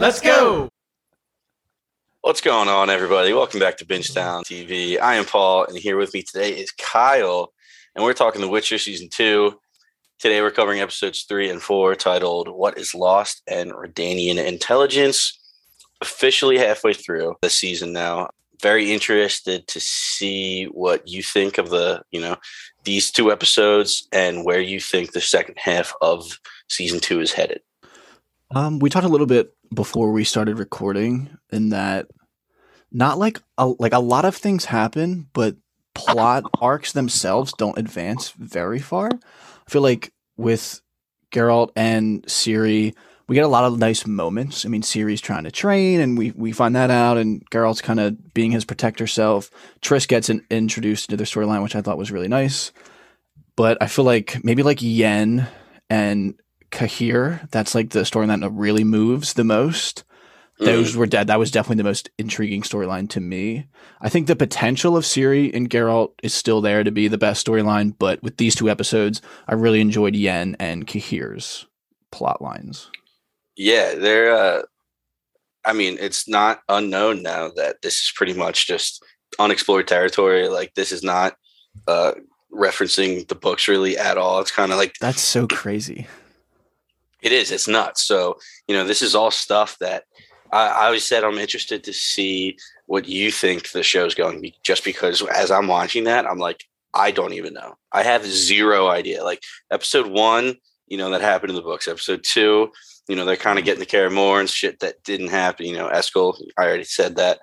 Let's go. What's going on, everybody? Welcome back to Bingetown TV. I am Paul, and here with me today is Kyle, and we're talking The Witcher season two. Today, we're covering episodes three and four, titled "What Is Lost" and "Redanian Intelligence." Officially halfway through the season now. Very interested to see what you think of the, you know, these two episodes and where you think the second half of season two is headed. Um, we talked a little bit before we started recording in that not like a, like a lot of things happen, but plot arcs themselves don't advance very far. I feel like with Geralt and Ciri, we get a lot of nice moments. I mean, Ciri's trying to train, and we we find that out, and Geralt's kind of being his protector self. Triss gets in, introduced into the storyline, which I thought was really nice. But I feel like maybe like Yen and Cahir, that's like the storyline that really moves the most. Those were dead. That was definitely the most intriguing storyline to me. I think the potential of Ciri and Geralt is still there to be the best storyline, but with these two episodes, I really enjoyed Yen and Cahir's plot lines. Yeah, they're. Uh, I mean, it's not unknown now that this is pretty much just unexplored territory. Like this is not uh, referencing the books really at all. It's kind of like That's so crazy. It is. It's nuts. So you know, this is all stuff that I, I always said I'm interested to see what you think the show's going to be. Just because as I'm watching that, I'm like, I don't even know. I have zero idea. Like episode one, you know, that happened in the books. Episode two, you know, they're kind of getting the care more and shit that didn't happen. You know, Eskel, I already said that.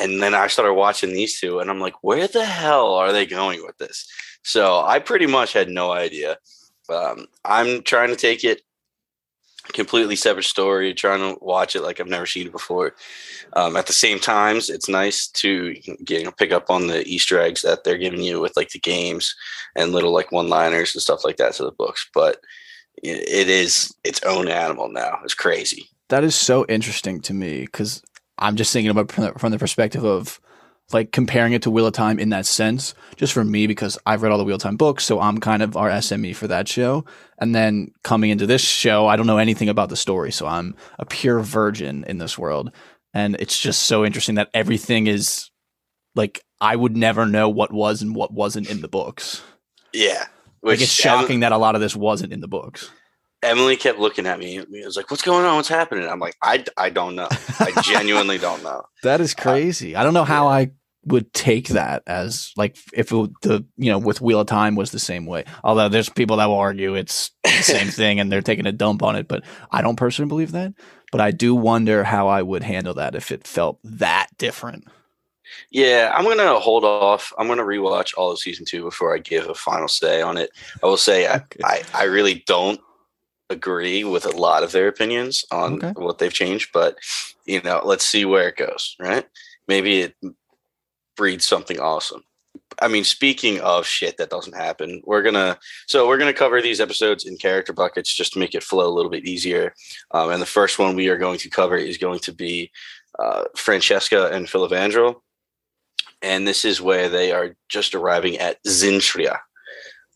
And then I started watching these two, and I'm like, where the hell are they going with this? So I pretty much had no idea. Um, I'm trying to take it completely separate story, trying to watch it like I've never seen it before. Um, at the same times, it's nice to you know, pick up on the Easter eggs that they're giving you with like the games and little like one liners and stuff like that to the books. But it- is its own animal now. It's crazy. That is so interesting to me because I'm just thinking about from the, from the perspective of like comparing it to Wheel of Time in that sense, just for me because I've read all the Wheel of Time books, so I'm kind of our SME for that show. And then coming into this show, I don't know anything about the story, so I'm a pure virgin in this world. And it's just so interesting that everything is like I would never know what was and what wasn't in the books. Yeah. Like it's shocking that a lot of this wasn't in the books. Emily kept looking at me. It was like, "What's going on? What's happening?" I'm like, "I, I don't know. I genuinely don't know." That is uh, crazy. I don't know how I would take that as like if it, the you know with Wheel of Time was the same way. Although there's people that will argue it's the same thing and they're taking a dump on it, but I don't personally believe that. But I do wonder how I would handle that if it felt that different. Yeah, I'm gonna hold off. I'm gonna rewatch all of season two before I give a final say on it. I will say Okay. I, I, I really don't agree with a lot of their opinions on Okay. what they've changed, but you know, let's see where it goes. Right? Maybe it breeds something awesome. I mean, speaking of shit that doesn't happen, we're gonna so we're gonna cover these episodes in character buckets just to make it flow a little bit easier. Um, and the first one we are going to cover is going to be uh, Francesca and Filavandrel and this is where they are just arriving at Xin'trea,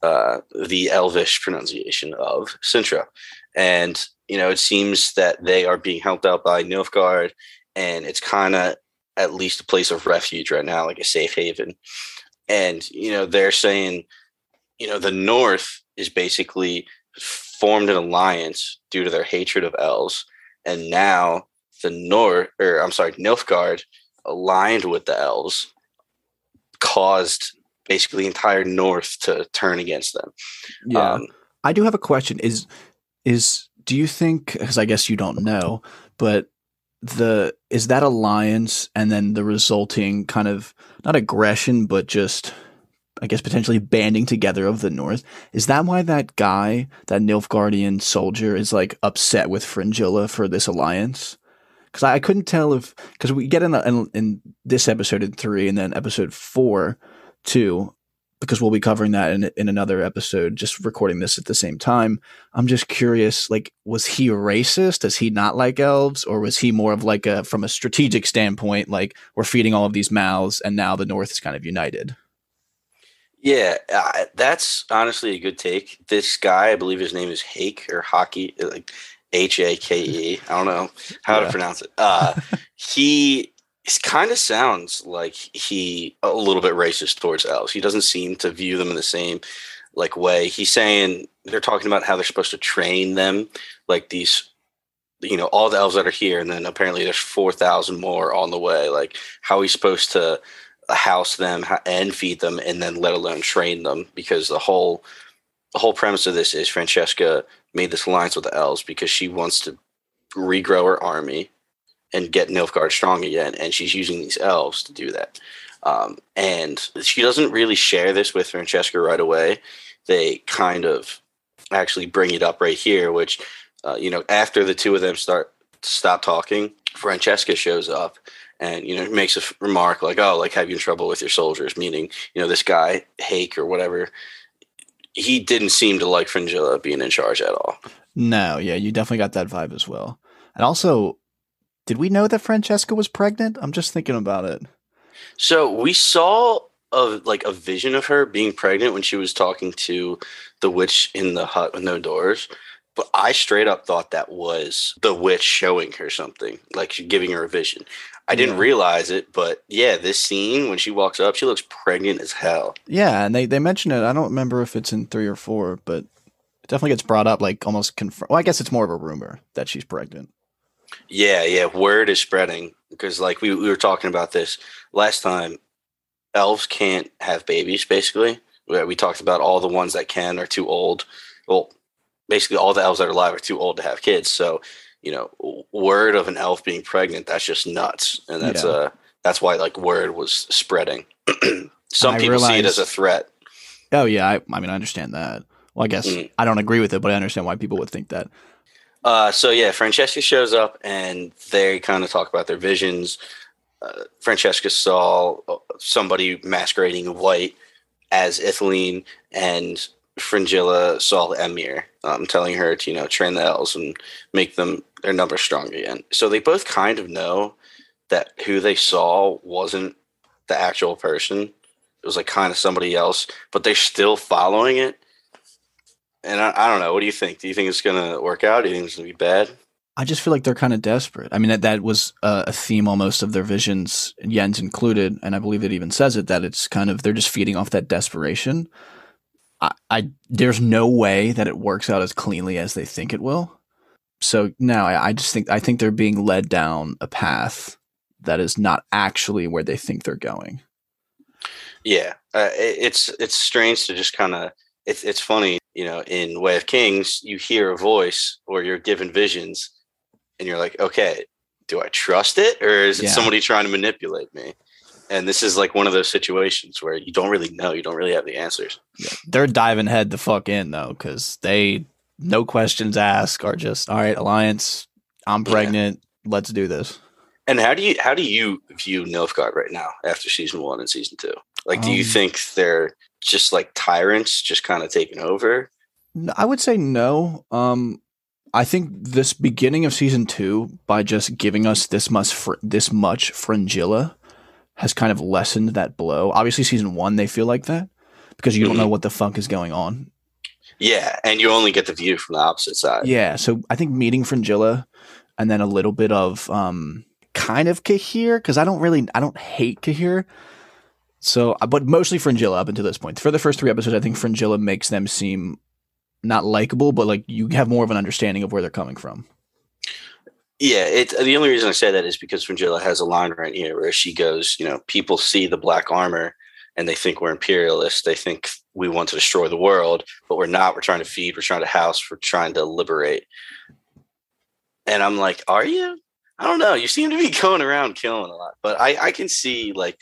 uh, the Elvish pronunciation of Cintra. And, you know, it seems that they are being helped out by Nilfgaard, and it's kind of at least a place of refuge right now, like a safe haven. And, you know, they're saying, you know, the North is basically formed an alliance due to their hatred of elves. And now the North, or I'm sorry, Nilfgaard aligned with the elves caused basically the entire north to turn against them. Um, I do have a question. Is is do you think? Because I guess you don't know, but the is that alliance and then the resulting kind of not aggression, but just I guess potentially banding together of the North. Is that why that guy, that Nilfgaardian soldier, is like upset with Fringilla for this alliance? Because I, I couldn't tell if because we get in, the, in in this episode in three and then episode four too because we'll be covering that in, in another episode, just recording this at the same time. I'm just curious, like, was he racist? Does he not like elves? Or was he more of like a, from a strategic standpoint, like, we're feeding all of these mouths and now the North is kind of united? Yeah, uh, that's honestly a good take. This guy, I believe his name is Hake or Hockey. Like H A K E. I don't know how Yeah. to pronounce it. Uh, he kind of sounds like he a little bit racist towards elves. He doesn't seem to view them in the same like way. He's saying they're talking about how they're supposed to train them, like these, you know, all the elves that are here, and then apparently there's four thousand more on the way. Like how he's supposed to house them and feed them, and then let alone train them, because the whole the whole premise of this is Francesca made this alliance with the elves because she wants to regrow her army and get Nilfgaard strong again, and she's using these elves to do that. Um, and she doesn't really share this with Francesca right away. They kind of actually bring it up right here, which uh, you know after the two of them start stop talking, Francesca shows up and you know makes a f- remark like, "Oh, like have you in trouble with your soldiers?" Meaning, you know, this guy Hake or whatever. He didn't seem to like Fringilla being in charge at all. No, yeah, you definitely got that vibe as well. And also, did we know that Francesca was pregnant? I'm just thinking about it. So we saw a like a vision of her being pregnant when she was talking to the witch in the hut with no doors. But I straight up thought that was the witch showing her something, like she giving her a vision. I didn't Yeah. realize it, but yeah, this scene when she walks up, she looks pregnant as hell. Yeah, and they they mention it. I don't remember if it's in three or four, but it definitely gets brought up, like almost confirmed. Well, I guess it's more of a rumor that she's pregnant. Yeah, yeah, word is spreading because like we, we were talking about this last time. Elves can't have babies, basically. We, we talked about all the ones that can are too old. Well, basically all the elves that are alive are too old to have kids. So, you know, word of an elf being pregnant, that's just nuts. And that's Yeah. uh that's why like word was spreading. Some I people see it as a threat. Oh yeah, I, I mean I understand that. Well, I guess Mm. I don't agree with it, but I understand why people would think that. Uh, so yeah, Francesca shows up and they kind of talk about their visions. Uh, Francesca saw uh, somebody masquerading in white as Ithlinne, and Fringilla saw Emhyr, um, telling her to you know train the elves and make them their numbers strong again. So they both kind of know that who they saw wasn't the actual person. It was like kind of somebody else, but they're still following it. And I, I don't know. What do you think? Do you think it's gonna work out? Do you think it's gonna be bad? I just feel like they're kind of desperate. I mean, that that was uh, a theme almost of their visions, Yen's included, and I believe it even says it that it's kind of they're just feeding off that desperation. I, I there's no way that it works out as cleanly as they think it will. So no, I, I just think I think they're being led down a path that is not actually where they think they're going. Yeah, uh, it, it's it's strange to just kind of. It's it's funny, you know. In Way of Kings, you hear a voice or you're given visions, and you're like, okay, do I trust it or is it Yeah. somebody trying to manipulate me? And this is like one of those situations where you don't really know. You don't really have the answers. They're diving head the fuck in though, because they no questions asked are just all right. Alliance, I'm Yeah. pregnant. Let's do this. And how do you how do you view Nilfgaard right now after season one and season two? Like, do you Um, think they're just like tyrants, just kind of taking over? I would say no. Um, I think this beginning of season two, by just giving us this much fr- this much fringilla, has kind of lessened that blow. Obviously, season one they feel like that because you don't Mhm. know what the fuck is going on. Yeah, and you only get the view from the opposite side. Yeah, so I think meeting fringilla, and then a little bit of um, kind of Cahir because I don't really I don't hate Cahir. So, uh, but mostly Fringilla up until this point. For the first three episodes, I think Fringilla makes them seem not likable, but like you have more of an understanding of where they're coming from. Yeah, it, the only reason I say that is because Fringilla has a line right here where she goes, you know, people see the black armor and they think we're imperialists. They think we want to destroy the world, but we're not. We're trying to feed, we're trying to house, we're trying to liberate. And I'm like, are you? I don't know. You seem to be going around killing a lot, but I, I can see like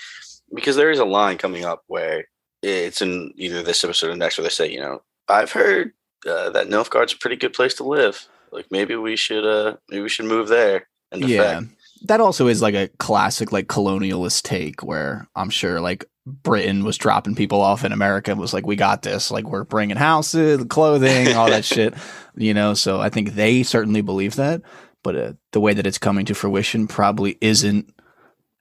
because there is a line coming up where it's in either this episode or next where they say, you know, I've heard uh, that Nilfgaard's a pretty good place to live. Like maybe we should uh maybe we should move there and yeah, that also is like a classic like colonialist take where I'm sure like Britain was dropping people off in America and was like, we got this. Like we're bringing houses, clothing, all that shit. You know, so I think they certainly believe that, but uh, the way that it's coming to fruition probably isn't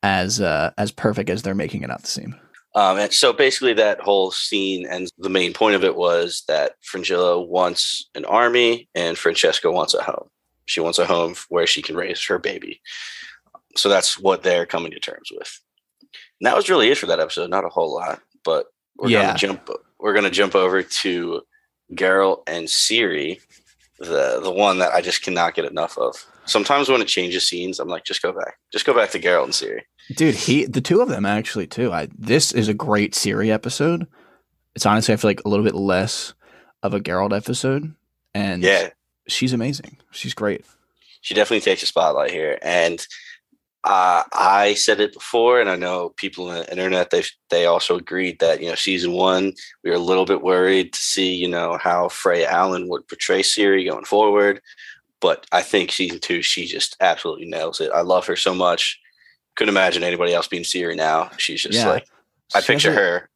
as uh, as perfect as they're making it out to seem. Um, and so basically, that whole scene and the main point of it was that Fringilla wants an army and Francesca wants a home. She wants a home where she can raise her baby. So that's what they're coming to terms with. And that was really it for that episode. Not a whole lot, but we're Yeah. gonna jump. We're gonna jump over to Geralt and Ciri, the the one that I just cannot get enough of. Sometimes when it changes scenes, I'm like, just go back, just go back to Geralt and Ciri. Dude, he the two of them actually too. I this is a great Ciri episode. It's honestly I feel like a little bit less of a Geralt episode, and Yeah, she's amazing. She's great. she definitely takes a spotlight here. And uh, I said it before, and I know people on the internet they they also agreed that you know season one we were a little bit worried to see you know how Freya Allan would portray Ciri going forward, but I think season two she just absolutely nails it. I love her so much. Couldn't imagine anybody else being Ciri now. She's just Yeah. like I She picture a- her.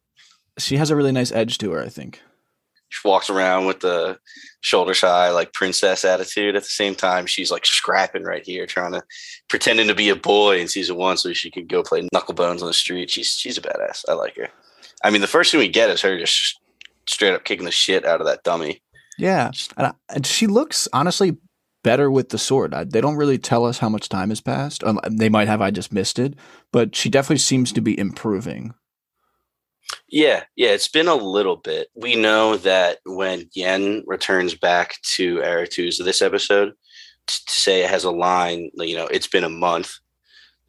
She has a really nice edge to her. I think. She walks around with the shoulders high, like princess attitude. At the same time, she's like scrapping right here, trying to pretending to be a boy in season one, so she could go play knucklebones on the street. She's she's a badass. I like her. I mean, the first thing we get is her just straight up kicking the shit out of that dummy. Yeah, and, I, and she looks honestly better with the sword. I, they don't really tell us how much time has passed. Um, they might have. I just missed it, but she definitely seems to be improving. Yeah, yeah, it's been a little bit. We know that when Yen returns back to Aretuza this episode, to say it has a line, you know, it's been a month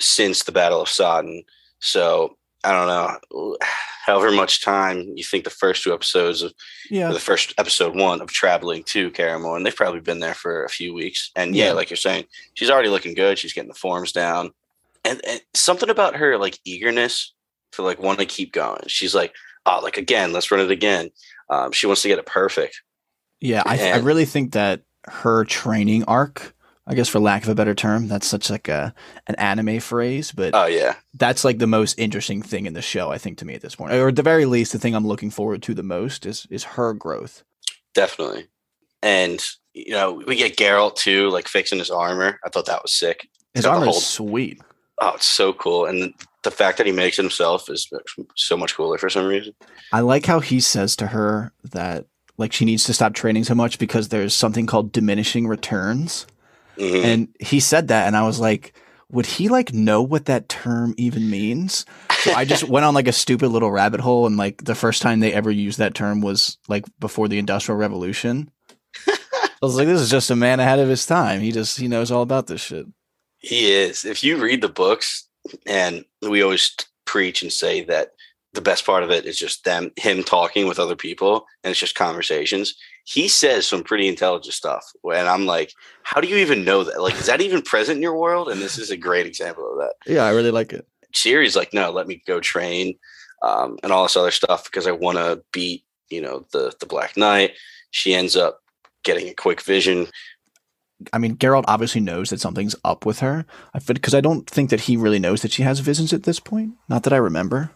since the Battle of Sodden. So I don't know, however much time you think the first two episodes of Yeah, the first episode one of traveling to Kaer Morhen, and they've probably been there for a few weeks. And yeah, Yeah. like you're saying, she's already looking good. She's getting the forms down, and, and something about her like eagerness to like want to keep going. She's like, oh, like again, let's run it again. Um, she wants to get it perfect. yeah. I, I really think that her training arc. I guess for lack of a better term, that's such like a an anime phrase, but Oh yeah, that's like the most interesting thing in the show. I think to me at this point, or at the very least, the thing I'm looking forward to the most is is her growth. definitely. And you know, we get Geralt too, like fixing his armor. I thought that was sick. His armor whole- is sweet. Oh, it's so cool. And the fact that he makes it himself is so much cooler for some reason. I like how he says to her that like she needs to stop training so much because there's something called diminishing returns. Mhm. And he said that and I was like, would he like know what that term even means? So I just went on like a stupid little rabbit hole and like the first time they ever used that term was like before the industrial revolution. I was like, this is just a man ahead of his time. He just he knows all about this shit. He is. If you read the books, and we always preach and say that the best part of it is just them, him talking with other people, and it's just conversations. He says some pretty intelligent stuff, and I'm like, how do you even know that? Like, is that even present in your world? And this is a great example of that. Yeah, I really like it. Ciri's like, no, let me go train, um, and all this other stuff because I want to beat, you know, the the Black Knight. She ends up getting a quick vision. I mean, Geralt obviously knows that something's up with her. I because I don't think that he really knows that she has visions at this point. Not that I remember.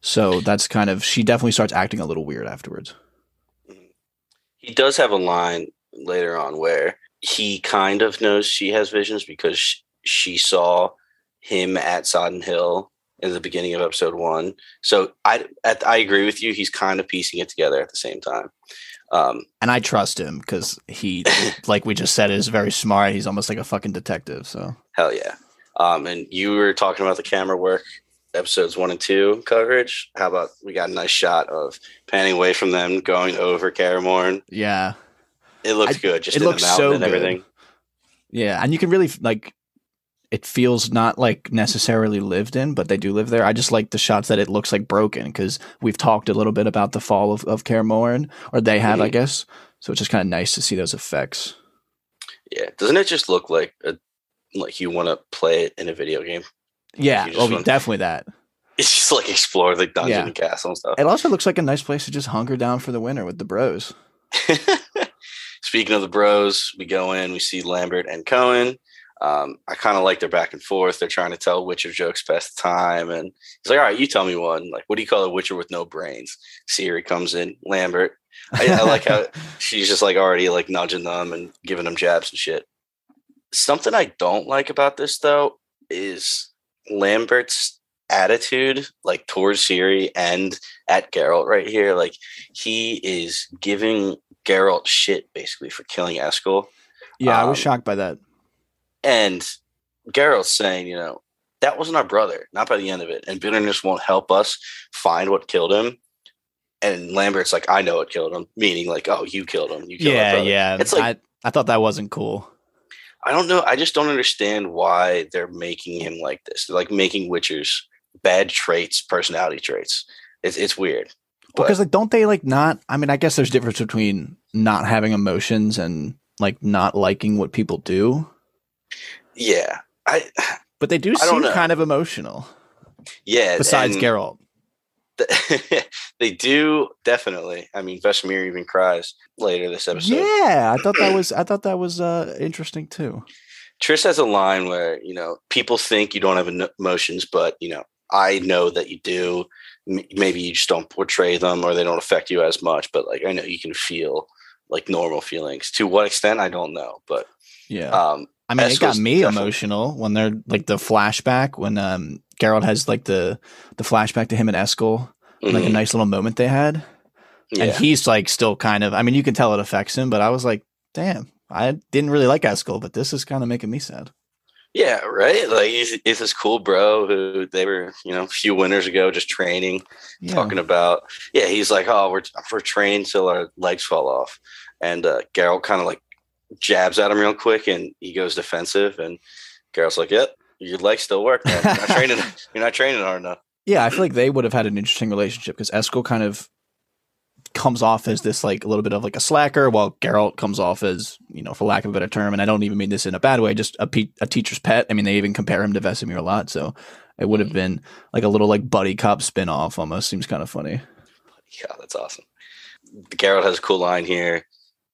So that's kind of she definitely starts acting a little weird afterwards. He does have a line later on where he kind of knows she has visions because sh- she saw him at Sodden Hill in the beginning of episode one. So I at, I agree with you. He's kind of piecing it together at the same time. Um, And I trust him because he, like we just said, is very smart. He's almost like a fucking detective. So hell yeah. Um, and you were talking about the camera work episodes one and two coverage. How about we got a nice shot of panning away from them going over Kaer Morhen. yeah, It looked I- good, just it in the looks so and good. everything. yeah, and you can really like. It feels not like necessarily lived in, but they do live there. I just like the shots that it looks like broken because we've talked a little bit about the fall of, of Kaer Morhen, or they have, I Mhm. guess. So it's just kind of nice to see those effects. Yeah, doesn't it just look like a like you want to play it in a video game? Yeah, oh, want- definitely that. It's just like explore the dungeon Yeah. and castle and stuff. It also looks like a nice place to just hunker down for the winter with the bros. Speaking of the bros, we go in, we see Lambert and Coën. Um, I kind of like their back and forth. They're trying to tell of jokes best time, and he's like, "All right, you tell me one. Like, what do you call a witcher with no brains?" Ciri comes in. Lambert. I, I like how she's just like already like nudging them and giving them jabs and shit. Something I don't like about this though is Lambert's attitude, like towards Ciri and at Geralt right here. Like he is giving Geralt shit basically for killing Eskel. Yeah, I was Um, shocked by that. And Geralt's saying, you know, that wasn't our brother, not by the end of it. And bitterness won't help us find what killed him. And Lambert's like, I know what killed him, meaning like, oh, you killed him. You killed Yeah, yeah. It's like- I, I thought that wasn't cool. I don't know. I just don't understand why they're making him like this. They're like making Witchers bad traits, personality traits. It's it's weird. But Because like, don't they like not? I mean, I guess there's difference between not having emotions and like not liking what people do. yeah, I But they do I seem kind of emotional. yeah. Besides and Geralt, they do definitely. I mean, Vesemir even cries later this episode. yeah, I thought that was I thought that was uh interesting too. Triss has a line where you know people think you don't have emotions, but you know I know that you do. M- Maybe you just don't portray them, or they don't affect you as much. But like I know you can feel like normal feelings. To what extent, I don't know. But Yeah, um, I mean, it got me definitely- emotional when they're like the flashback when um Geralt has like the the flashback to him and Eskel, like a mhm, nice little moment they had. and he's like still kind of i mean you can tell it affects him but i was like damn i didn't really like eskel but this is kind of making me sad yeah, right. Like he's, he's this cool bro who they were, you know, a few winters ago just training. yeah. talking about yeah he's like oh we're, we're trained till our legs fall off and uh Geralt kind of like jabs at him real quick and he goes defensive and Geralt's like yep your legs still work man. you're not training you're not training hard enough. Yeah i feel like they would have had an interesting relationship because eskel kind of comes off as this like a little bit of like a slacker while Geralt comes off as you know for lack of a better term and i don't even mean this in a bad way just a, pe- a teacher's pet. I mean they even compare him to vesemir a lot so it would have mm-hmm. been like a little like buddy cop spin-off almost. Seems kind of funny. Yeah that's awesome. Geralt has a cool line here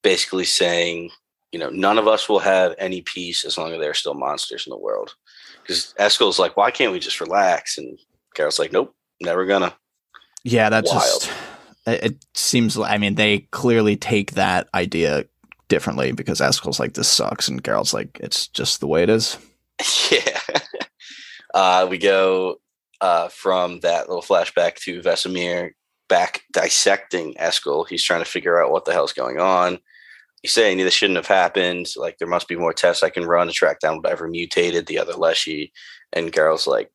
basically saying you know none of us will have any peace as long as there are still monsters in the world because Eskel's like why can't we just relax and Carol's like nope never gonna Yeah, that's Wild. just. It, seems. li- I mean, they clearly take that idea differently because Eskel's like this sucks, and Geralt's like it's just the way it is. Yeah. uh, we go uh, from that little flashback to Vesemir back dissecting Eskel. He's trying to figure out what the hell's going on. He's saying this shouldn't have happened. Like there must be more tests I can run to track down whatever mutated the other Leshy. And Geralt's like,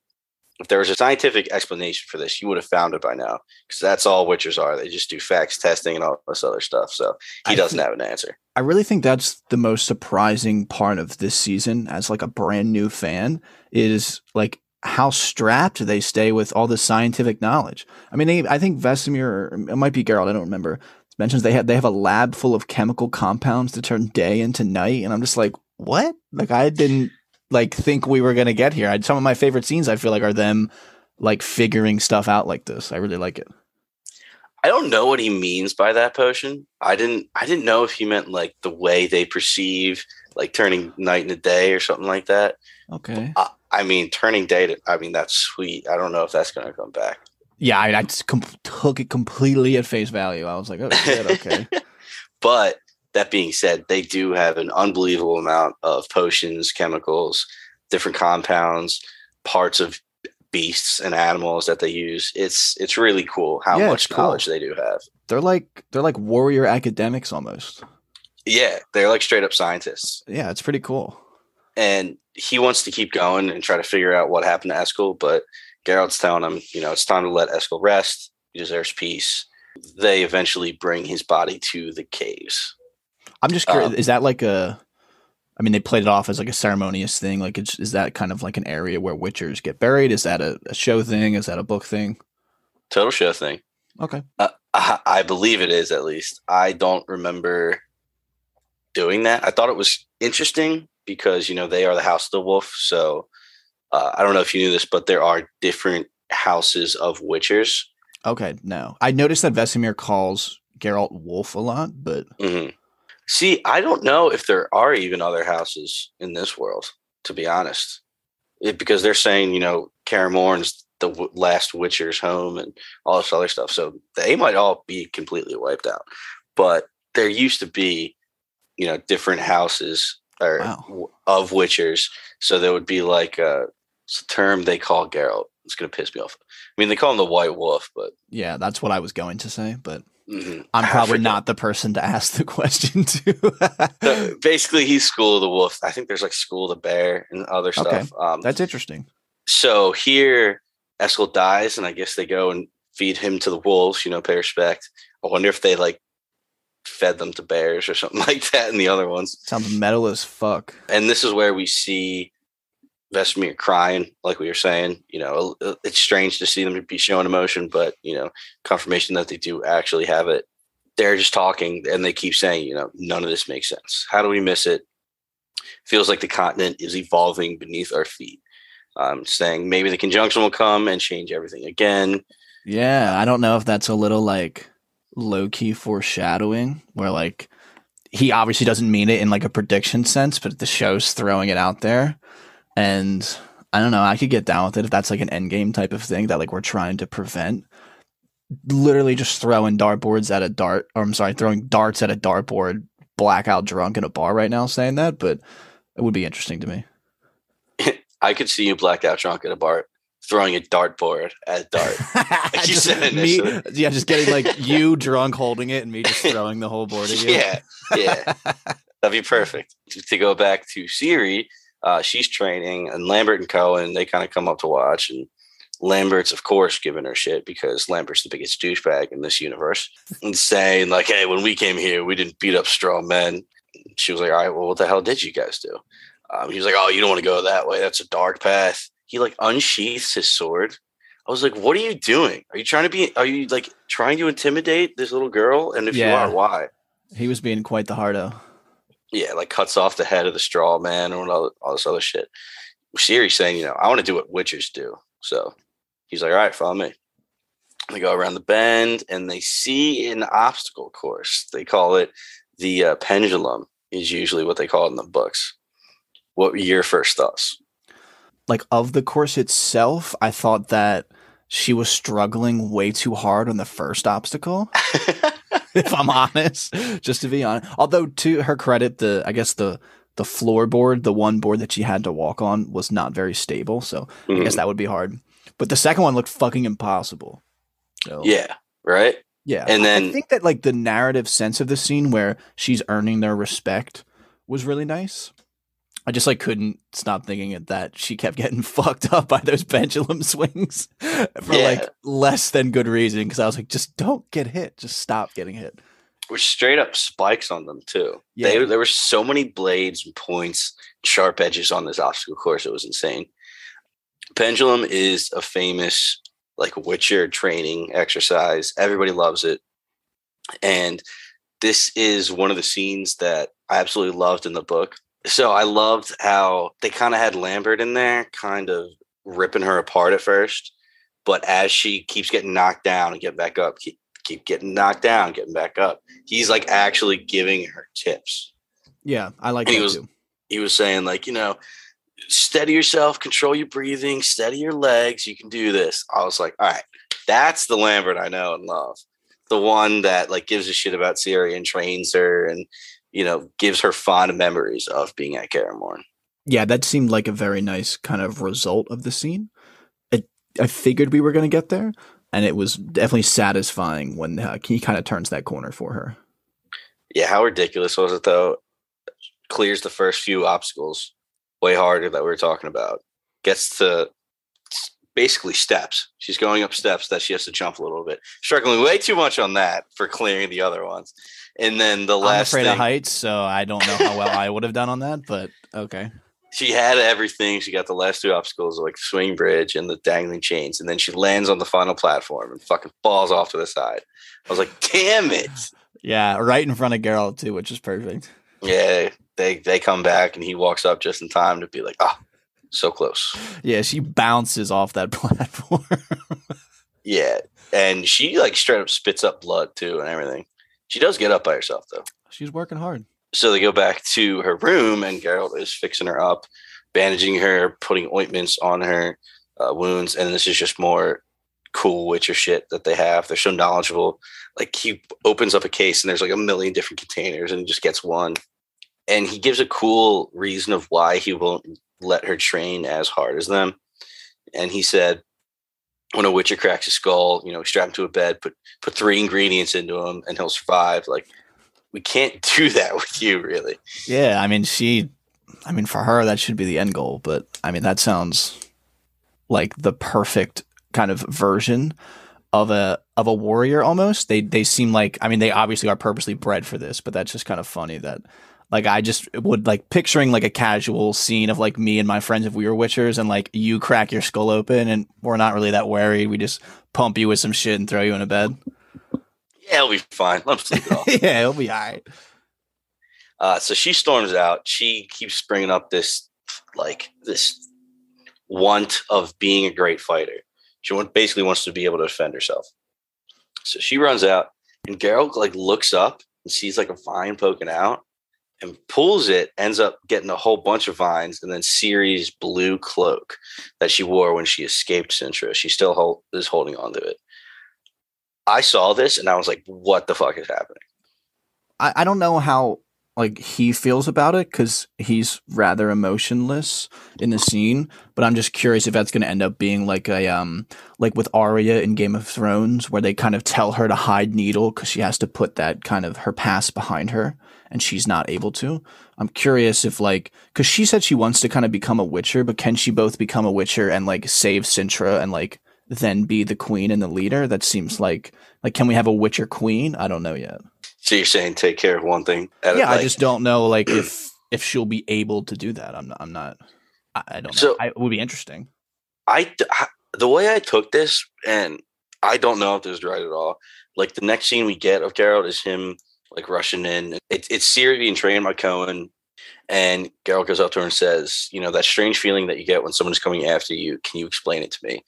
if there was a scientific explanation for this, you would have found it by now. Because that's all Witchers are. They just do facts testing and all this other stuff. So he I doesn't have an answer. I really think that's the most surprising part of this season as like a brand new fan is like how strapped they stay with all the scientific knowledge. I mean, they, I think Vesemir, it might be Geralt, I don't remember, mentions they have they have a lab full of chemical compounds to turn day into night, and I'm just like, what? Like I didn't like think we were gonna get here. I, some of my favorite scenes I feel like are them like figuring stuff out like this. I really like it. I don't know what he means by that potion. I didn't I didn't know if he meant like the way they perceive like turning night into day or something like that. Okay. I, I mean turning day to I mean that's sweet. I don't know if that's going to come back. Yeah, I, I just com- took it completely at face value. I was like, oh shit, okay. but that being said, they do have an unbelievable amount of potions, chemicals, different compounds, parts of beasts and animals that they use. It's it's really cool how Yeah, much it's cool. knowledge they do have. they're like they're like warrior academics almost. Yeah, they're like straight up scientists. Yeah, it's pretty cool. and he wants to keep going and try to figure out what happened to Eskel, but Geralt's telling him, you know, it's time to let Eskel rest. He deserves peace. They eventually bring his body to the caves. I'm just curious. Um, is that like a? I mean, they played it off as like a ceremonious thing. Like, it's, is that kind of like an area where witchers get buried? Is that a, a show thing? Is that a book thing? Total show thing. Okay. Uh, I, I believe it is at least. I don't remember doing that. I thought it was interesting because you know they are the House of the Wolf. So uh, I don't know if you knew this, but there are different houses of Witchers. Okay. No, I noticed that Vesemir calls Geralt Wolf a lot, but hmm See, I don't know if there are even other houses in this world, to be honest, it, because they're saying you know Kaer Morhen's the w- last Witcher's home and all this other stuff. So they might all be completely wiped out. But there used to be, you know, different houses or Wow. w- of Witchers. So there would be like a, it's a term they call Geralt. It's gonna piss me off. I mean, they call him the White Wolf, but yeah, that's what I was going to say. But Mhm. I'm probably not the person to ask the question to. So basically, he's School of the Wolf. I think there's like School of the Bear and other Okay. stuff. Um, That's interesting. so here, Eskel dies, and I guess they go and feed him to the wolves. You know, pay respect. I wonder if they like fed them to bears or something like that in the other ones. Sounds metal as fuck. And this is where we see Vesemir crying, like we were saying. You know, it's strange to see them be showing emotion, but you know, confirmation that they do actually have it. They're just talking, and they keep saying, you know, none of this makes sense. How do we miss it? Feels like the continent is evolving beneath our feet. Um, saying maybe the conjunction will come and change everything again. Yeah, I don't know if that's a little like low key foreshadowing where like he obviously doesn't mean it in like a prediction sense, but the show's throwing it out there. And I don't know, I could get down with it if that's like an end game type of thing that like we're trying to prevent. Literally just throwing dartboards at a dart or I'm sorry, throwing darts at a dartboard, blackout drunk in a bar right now saying that, but it would be interesting to me. I could see you blackout drunk at a bar, throwing a dartboard at a dart. you Just said me, yeah, just getting like you drunk holding it and me just throwing the whole board at you. yeah, yeah. That'd be perfect. To, to go back to Ciri, uh, she's training, and Lambert and Coën they kind of come up to watch, and Lambert's of course giving her shit because Lambert's the biggest douchebag in this universe, and saying like, "Hey, when we came here, we didn't beat up strong men." She was like, "All right, well, what the hell did you guys do?" Um, he was like, "Oh, you don't want to go that way. That's a dark path." He like unsheaths his sword. I was like, "What are you doing? Are you trying to be? Are you like trying to intimidate this little girl? And if Yeah. you are, why?" He was being quite the hardo. Yeah, like cuts off the head of the straw man and all, all this other shit. Ciri's saying, you know, I want to do what witches do. So he's like, all right, follow me. They go around the bend and they see an obstacle course. They call it the uh, pendulum, is usually what they call it in the books. What were your first thoughts? Like of the course itself, I thought that she was struggling way too hard on the first obstacle. if I'm honest, just to be honest. Although to her credit, the I guess the the floorboard, the one board that she had to walk on, was not very stable. So I guess Mhm. that would be hard. But the second one looked fucking impossible. So yeah, right? yeah. And then- I think that like the narrative sense of the scene where she's earning their respect was really nice. I just like couldn't stop thinking that she kept getting fucked up by those pendulum swings for Yeah. like less than good reason. Because I was like, just don't get hit, just stop getting hit. Which straight up spikes on them too. Yeah. They, there were so many blades and points, sharp edges on this obstacle course. It was insane. Pendulum is a famous like Witcher training exercise. Everybody loves it. And this is one of the scenes that I absolutely loved in the book. So I loved how they kind of had Lambert in there, kind of ripping her apart at first. But as she keeps getting knocked down and getting back up, keep, keep getting knocked down, getting back up, he's like actually giving her tips. Yeah, I like And he was- too. He was saying, like, you know, steady yourself, control your breathing, steady your legs. You can do this. I was like, all right, that's the Lambert I know and love. The one that like gives a shit about Ciri and trains her and, you know, gives her fond memories of being at Kaer Morhen. Yeah, that seemed like a very nice kind of result of the scene. It, I figured we were going to get there, and it was definitely satisfying when uh, he kind of turns that corner for her. Yeah, how ridiculous was it though? Clears the first few obstacles way harder that we were talking about. Gets to basically steps. She's going up steps that she has to jump a little bit. Struggling way too much on that for clearing the other ones. And then the I'm last afraid thing, of heights, so I don't know how well I would have done on that, but okay. she had everything. She got the last two obstacles, like the swing bridge and the dangling chains, and then she lands on the final platform and fucking falls off to the side. I was like, "Damn it!" Yeah, right in front of Geralt too, which is perfect. Yeah, they they come back and he walks up just in time to be like, "Ah, so close." Yeah, she bounces off that platform. Yeah, and she like straight up spits up blood too and everything. She does get up by herself though. She's working hard. So they go back to her room, and Geralt is fixing her up, bandaging her, putting ointments on her uh, wounds, and this is just more cool Witcher shit that they have. They're so knowledgeable. Like he opens up a case, and there's like a million different containers, and he just gets one. And he gives a cool reason of why he won't let her train as hard as them. And he said, when a Witcher cracks his skull, you know, strap him to a bed, put put three ingredients into him, and he'll survive. Like we can't do that with you, really. Yeah, I mean, she, I mean, for her that should be the end goal. But I mean, that sounds like the perfect kind of version of a of a warrior almost. They they seem like I mean they obviously are purposely bred for this, but that's just kind of funny that like I just would like picturing like a casual scene of like me and my friends if we were witchers and like you crack your skull open and we're not really that worried. We just pump you with some shit and throw you in a bed. Yeah, it'll be fine. Let him sleep it off. yeah, it'll be all right. Uh, so she storms out. She keeps bringing up this like this want of being a great fighter. She basically wants to be able to defend herself. So she runs out, and Geralt like looks up and sees like a vine poking out, and pulls it. Ends up getting a whole bunch of vines, and then Ciri's blue cloak that she wore when she escaped Cintra. She still hold, is holding on to it. I saw this and I was like, "What the fuck is happening?" I, I don't know how like he feels about it because he's rather emotionless in the scene. But I'm just curious if that's going to end up being like a um like with Arya in Game of Thrones, where they kind of tell her to hide Needle because she has to put that kind of her past behind her, and she's not able to. I'm curious if like because she said she wants to kind of become a Witcher, but can she both become a Witcher and like save Cintra and like then be the queen and the leader? That seems like like can we have a Witcher queen? I don't know yet. So you're saying take care of one thing? yeah, like, I just don't know like if if she'll be able to do that. I'm not. I'm not. I, I don't know. So I, it would be interesting. I, I the way I took this, and I don't know if this is right at all. Like the next scene we get of Geralt is him like rushing in. It, it's Ciri being trained by Coën, and Geralt goes up to her and says, "You know that strange feeling that you get when someone is coming after you. Can you explain it to me?"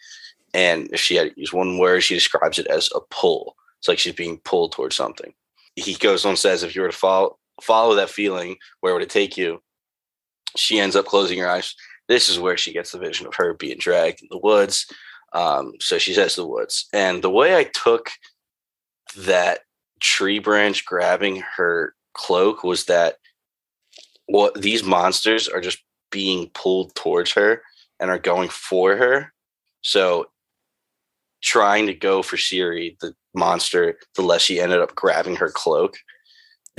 And if she had to use one word, she describes it as a pull. It's like she's being pulled towards something he goes on and says if you were to follow follow that feeling, where would it take you? She ends up closing her eyes. This is where she gets the vision of her being dragged in the woods. Um, so she says the woods. And the way I took that tree branch grabbing her cloak was that what these monsters are just being pulled towards her and are going for her. So trying to go for Ciri, the monster, the Leshy ended up grabbing her cloak.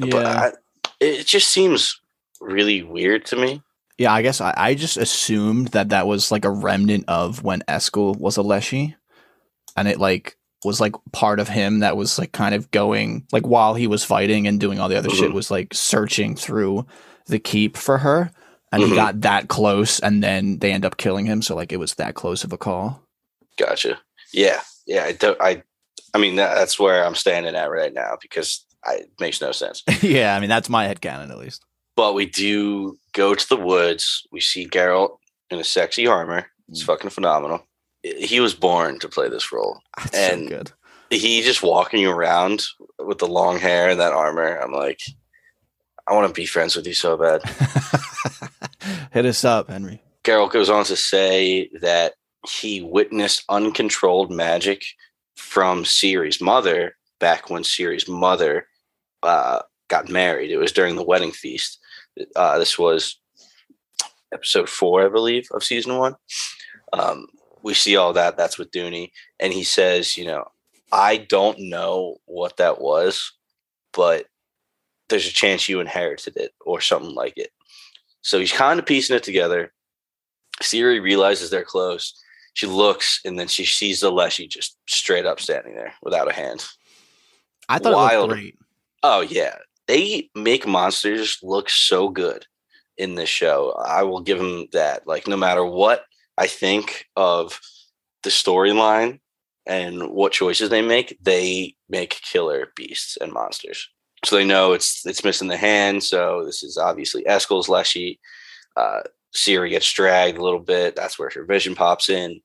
Yeah. But I, it just seems really weird to me. Yeah, I guess I, I just assumed that that was like a remnant of when Eskel was a Leshy, and it like was like part of him that was like kind of going like while he was fighting and doing all the other mm-hmm. shit was like searching through the keep for her, and mm-hmm. he got that close, and then they end up killing him. So like it was that close of a call. Gotcha. Yeah, yeah. I don't. I I mean, that, that's where I'm standing at right now because I, it makes no sense. yeah, I mean, that's my head canon at least. But we do go to the woods. We see Geralt in a sexy armor. It's mm. fucking phenomenal. He was born to play this role. That's and so good. He just walking around with the long hair and that armor. I'm like, I want to be friends with you so bad. Hit us up, Henry. Geralt goes on to say that he witnessed uncontrolled magic from Ciri's mother back when Ciri's mother uh, got married. It was during the wedding feast. Uh, this was episode four, I believe, of season one. Um, we see all that. That's with Duny. and he says, you know, I don't know what that was, but there's a chance you inherited it or something like it. So he's kind of piecing it together. Ciri realizes they're close, she looks and then she sees the Leshy just straight up standing there without a hand. I thought Wild. it looked great. Oh yeah, they make monsters look so good in this show. I will give them that. Like no matter what I think of the storyline and what choices they make, they make killer beasts and monsters. So they know it's it's missing the hand. So this is obviously Eskel's Leshy. Uh, Ciri gets dragged a little bit. That's where her vision pops in.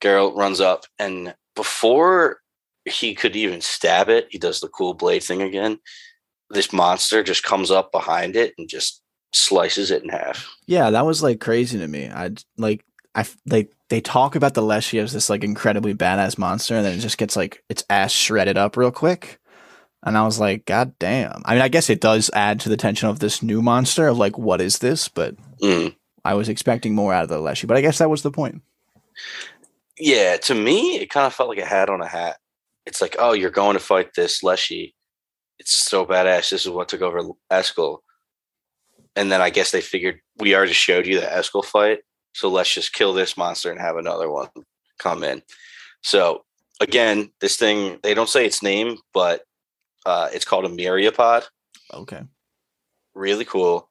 Geralt runs up, and before he could even stab it, he does the cool blade thing again. This monster just comes up behind it and just slices it in half. Yeah, that was like crazy to me. I like I like they talk about the Leshy as this like incredibly badass monster, and then it just gets like its ass shredded up real quick. And I was like, God damn. I mean, I guess it does add to the tension of this new monster of like, what is this? But mm. I was expecting more out of the Leshy, but I guess that was the point. Yeah, to me, it kind of felt like a hat on a hat. It's like, oh, you're going to fight this Leshy. It's so badass. This is what took over Eskel. And then I guess they figured we already showed you the Eskel fight. So let's just kill this monster and have another one come in. So again, this thing, they don't say its name, but uh, it's called a myriapod. Okay. Really cool.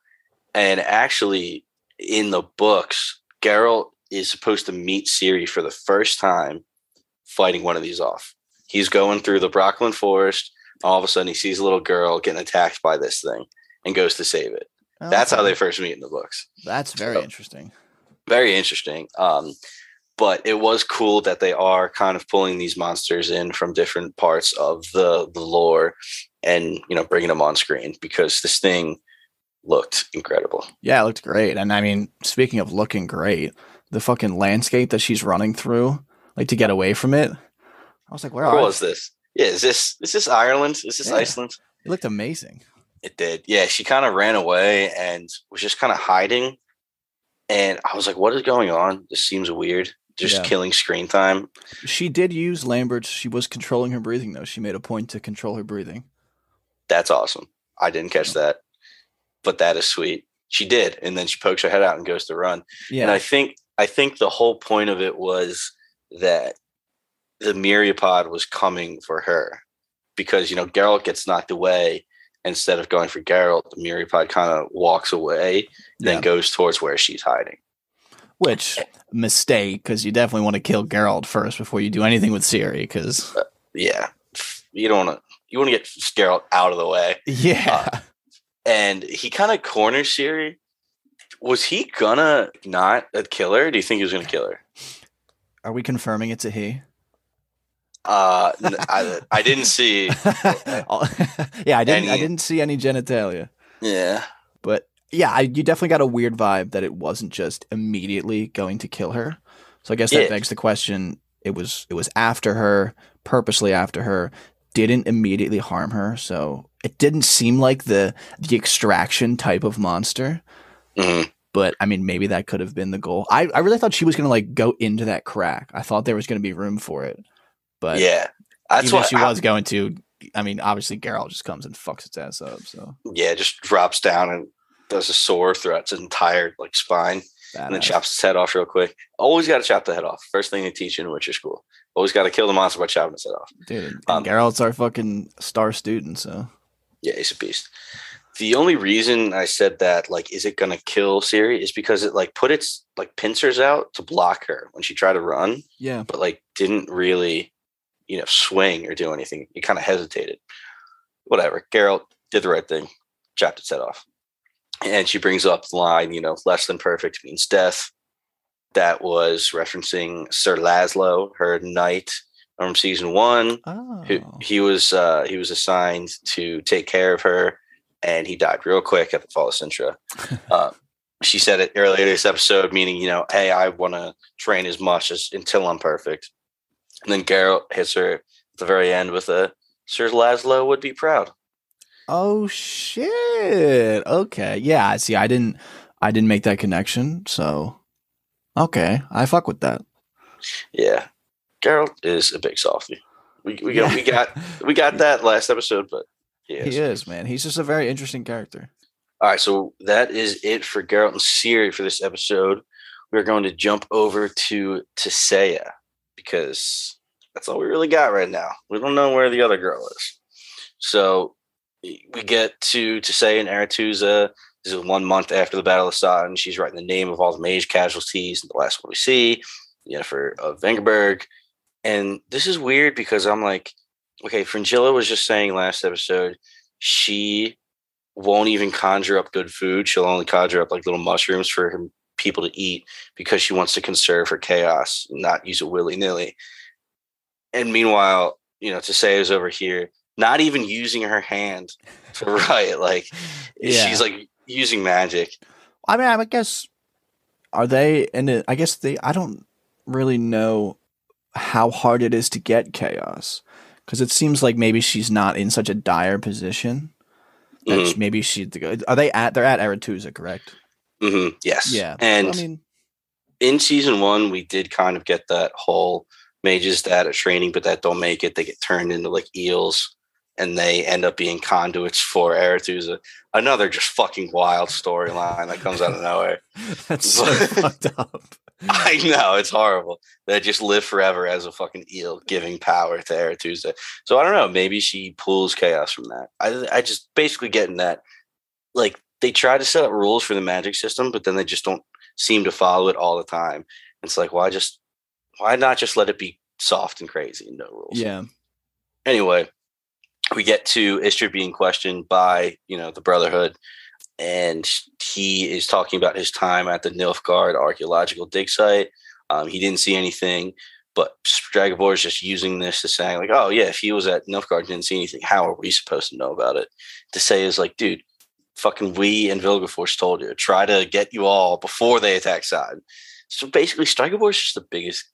And actually, in the books, Geralt is supposed to meet Ciri for the first time fighting one of these off. He's going through the Brokilon forest. All of a sudden, he sees a little girl getting attacked by this thing and goes to save it. Oh, That's how they first meet in the books. That's very so, interesting. Very interesting. Um, but it was cool that they are kind of pulling these monsters in from different parts of the the lore and you know bringing them on screen because this thing looked incredible. Yeah, it looked great. And I mean, speaking of looking great, the fucking landscape that she's running through, like to get away from it, I was like, where cool is this? Yeah, is this is this Ireland? Is this yeah. Iceland? It looked amazing. It did. Yeah, she kind of ran away and was just kind of hiding. And I was like, what is going on? This seems weird just yeah. killing screen time. She did use Lambert. She was controlling her breathing, though. She made a point to control her breathing. That's awesome. I didn't catch that, but that is sweet. She did, and then she pokes her head out and goes to run. Yeah. And I think I think the whole point of it was that the myriapod was coming for her because you know Geralt gets knocked away. Instead of going for Geralt, the myriapod kind of walks away, then yeah. goes towards where she's hiding. Which mistake because you definitely want to kill Geralt first before you do anything with Ciri. Because uh, yeah, you don't want to. You want to get Geralt out of the way. Yeah, uh, and he kind of corners Ciri. Was he gonna not kill her? Do you think he was gonna kill her? Are we confirming it's a he? Uh, I, I didn't see. yeah, I didn't. Any, I didn't see any genitalia. Yeah, but yeah, I, you definitely got a weird vibe that it wasn't just immediately going to kill her. So I guess that yeah. begs the question: it was it was after her, purposely after her, didn't immediately harm her. So it didn't seem like the the extraction type of monster. Mm-hmm. But I mean, maybe that could have been the goal. I, I really thought she was going to like go into that crack. I thought there was going to be room for it. But yeah, that's what she I, was going to. I mean, obviously, Geralt just comes and fucks its ass up. So yeah, just drops down and does a sore throughout its entire like spine, Badass. and then chops its head off real quick. Always got to chop the head off. First thing they teach you in Witcher school. Always got to kill the monster by chopping its head off. Dude, um, Geralt's our fucking star student, so yeah, he's a beast. The only reason I said that, like, is it gonna kill Ciri, is because it like put its like pincers out to block her when she tried to run. Yeah, but like didn't really, you know, swing or do anything. It kind of hesitated. Whatever. Geralt did the right thing, chopped its head off and she brings up the line, you know, less than perfect means death. That was referencing Sir Laszlo, her knight from season one. Oh. He, he was uh, he was assigned to take care of her, and he died real quick at the fall of Cintra. uh, she said it earlier this episode, meaning you know, hey, I want to train as much as until I'm perfect. And then Geralt hits her at the very end with a Sir Laszlo would be proud. Oh shit. Okay. Yeah, I see I didn't I didn't make that connection, so okay. I fuck with that. Yeah. Geralt is a big softy. We we got we got we got that last episode, but he is. he is, man. He's just a very interesting character. All right, so that is it for Geralt and Ciri for this episode. We're going to jump over to Tissaia because that's all we really got right now. We don't know where the other girl is. So we get to Tissaia in Aretuza, this is one month after the Battle of Sodden. She's writing the name of all the mage casualties. And The last one we see, Yennefer of Vengerberg. And this is weird because I'm like, okay, Fringilla was just saying last episode, she won't even conjure up good food. She'll only conjure up like little mushrooms for her people to eat because she wants to conserve her chaos, not use it willy nilly. And meanwhile, you know, is over here not even using her hand to write. Like yeah. she's like using magic. I mean, I guess are they? And I guess they. I don't really know how hard it is to get chaos because it seems like maybe she's not in such a dire position. Mm-hmm. Maybe she. Are they at? They're at Aretuza, correct? Mm-hmm. Yes. Yeah. And I mean, in season one, we did kind of get that whole mages that are training, but that don't make it. They get turned into like eels and they end up being conduits for Aretuza. Another just fucking wild storyline that comes out of nowhere. That's so fucked up. I know it's horrible. They just live forever as a fucking eel, giving power to Aretuza. So I don't know. Maybe she pulls chaos from that. I I just basically getting that. Like they try to set up rules for the magic system, but then they just don't seem to follow it all the time. It's like why just why not just let it be soft and crazy and no rules? Yeah. Anyway, we get to Istredd being questioned by you know the Brotherhood, and he is talking about his time at the Nilfgaard archaeological dig site. Um, he didn't see anything, but Stregobor is just using this to say like, oh yeah, if he was at Nilfgaard and didn't see anything, how are we supposed to know about it? Tissaia is like, dude, fucking we and Vilgefortz told you, try to get you all before they attack side. So basically, is just the biggest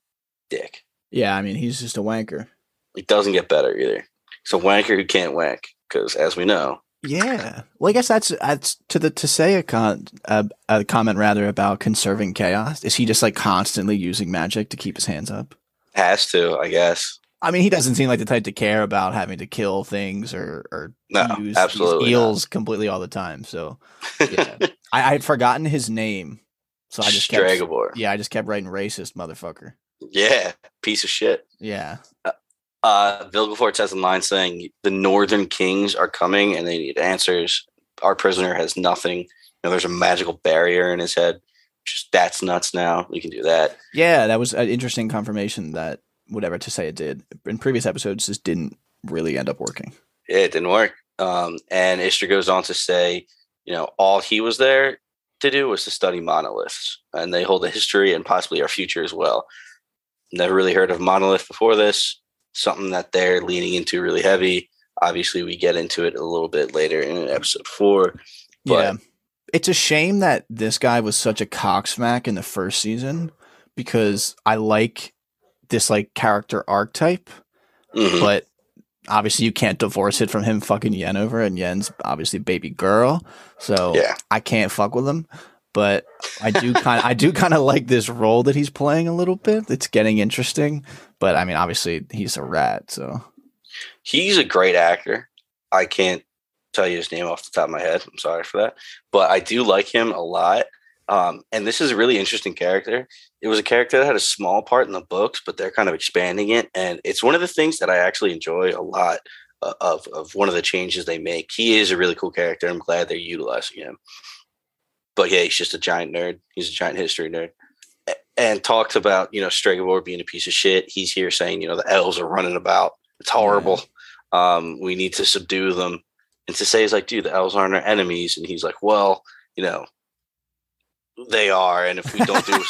dick. Yeah, I mean, he's just a wanker. It doesn't get better either. It's a wanker who can't wank because, as we know, Yeah. Well, I guess that's that's to the to say a con a, a comment rather about conserving chaos. Is he just like constantly using magic to keep his hands up? has to, I guess. I mean, he doesn't seem like the type to care about having to kill things or or No, use absolutely completely all the time. So yeah. I, I had forgotten his name, so I just kept yeah, I just kept writing racist motherfucker. Yeah, piece of shit. Yeah, Uh, Vilgefortz has a line saying the Northern Kings are coming and they need answers. Our prisoner has nothing. You know, there's a magical barrier in his head. Just that's nuts. Now we can do that. yeah, that was an interesting confirmation that whatever to say it did in previous episodes just didn't really end up working. It didn't work. Um, and Istredd goes on to say, you know, all he was there to do was to study monoliths, and they hold a history and possibly our future as well. Never really heard of monolith before this. Something that they're leaning into really heavy. Obviously, we get into it a little bit later in episode four. Yeah. It's a shame that this guy was such a cocksmack in the first season because I like this like character archetype, mhm. but obviously you can't divorce it from him fucking Yen over and Yen's obviously baby girl. So yeah, I can't fuck with him. But I do kind I do kind of like this role that he's playing a little bit. It's getting interesting. But I mean obviously he's a rat, so he's a great actor. I can't tell you his name off the top of my head. I'm sorry for that, but I do like him a lot. Um, and this is a really interesting character. It was a character that had a small part in the books, but they're kind of expanding it, and it's one of the things that I actually enjoy a lot uh, of. Of one of the changes they make. He is a really cool character. I'm glad they're utilizing him. But yeah, he's just a giant nerd. He's a giant history nerd. And talks about you know Stregobor being a piece of shit. He's here saying you know the elves are running about. It's horrible. Um, we need to subdue them. And Tissaia is like, dude, the elves aren't our enemies. And he's like, well, you know, they are. And if we don't do,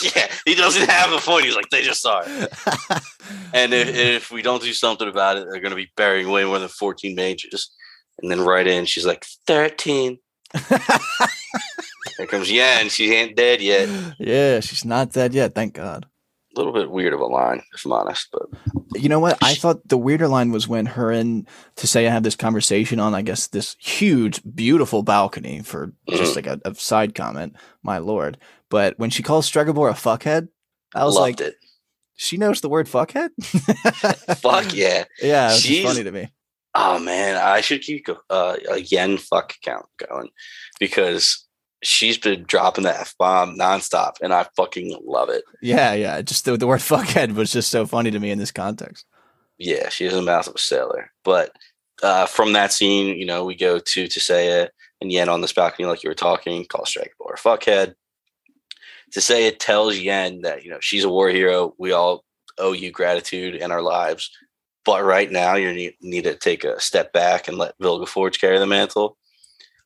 yeah, he doesn't have a point. He's like, they just are. And if, if we don't do something about it, they're going to be burying way more than 14 mages. And then right in, she's like, 13. Here comes Yen. She ain't dead yet. Yeah, she's not dead yet, thank God. Little bit weird of a line, if I'm honest. But You know what? I thought the weirder line was when her and to say I have this conversation on, I guess, this huge, beautiful balcony for just like a, a side comment. My lord! But when she calls Stregobor a fuckhead, I was loved like, it. she knows the word fuckhead. Fuck yeah. yeah, She's- funny to me. Oh man, I should keep uh, a yen fuck count going because she's been dropping the f bomb nonstop, and I fucking love it. Yeah, yeah. Just the, the word fuckhead was just so funny to me in this context. Yeah, she has a mouth of a sailor. But uh, from that scene, you know, we go to Tissaia and Yen on this balcony, like you were talking, call Stregobor a fuckhead. Tissaia tells Yen that you know she's a war hero. We all owe you gratitude in our lives. But right now, you need, to take a step back and let Vilgefortz carry the mantle.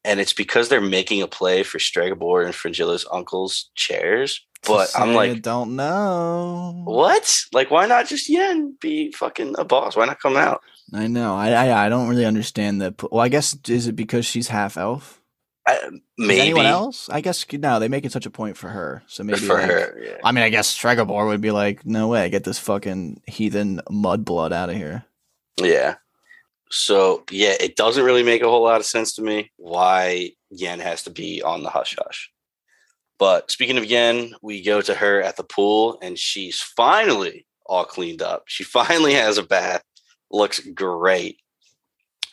And it's because they're making a play for Stregobor and Fringilla's uncle's chairs. But I'm like, don't know. what? Like, why not just Yen be fucking a boss? Why not come out? I know. I, I I don't really understand the. Well, I guess is it because she's half elf? I, Is maybe Anyone else? I guess no. They make it such a point for her. So maybe for like- her. Yeah. I mean, I guess Stregobor would be like, no way, get this fucking heathen mudblood out of here. yeah. So yeah, it doesn't really make a whole lot of sense to me why Yen has to be on the hush hush. But speaking of Yen, we go to her at the pool, and she's finally all cleaned up. She finally has a bath, looks great.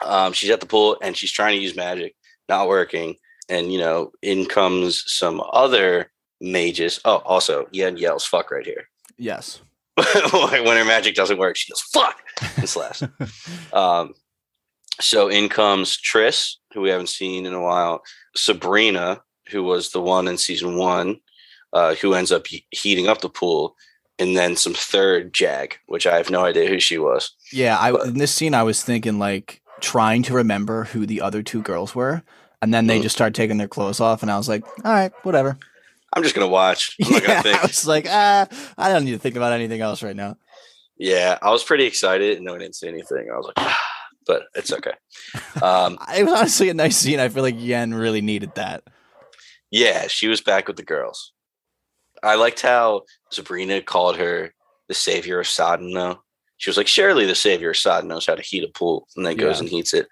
Um, she's at the pool and she's trying to use magic, not working. And you know, in comes some other mages. Oh, also, Yen yells "fuck" right here. Yes. when her magic doesn't work, she goes "fuck" and slash. um, so in comes Triss, who we haven't seen in a while. Sabrina, who was the one in season one, uh, who ends up he- heating up the pool, and then some third Jag, which I have no idea who she was. Yeah, I But- in this scene I was thinking like trying to remember who the other two girls were, and then they Mhm. just started taking their clothes off, and I was like, all right, whatever. I'm just gonna watch. I'm not Yeah, gonna think. I was like, ah, I don't need to think about anything else right now. Yeah, I was pretty excited, and then I didn't see anything. I was like, ah, but it's okay. Um, It was honestly a nice scene. I feel like Yen really needed that. yeah, she was back with the girls. I liked how Sabrina called her the savior of Sodden. Though she was like, surely the savior of Sodden knows how to heat a pool, and then goes Yeah. and heats it.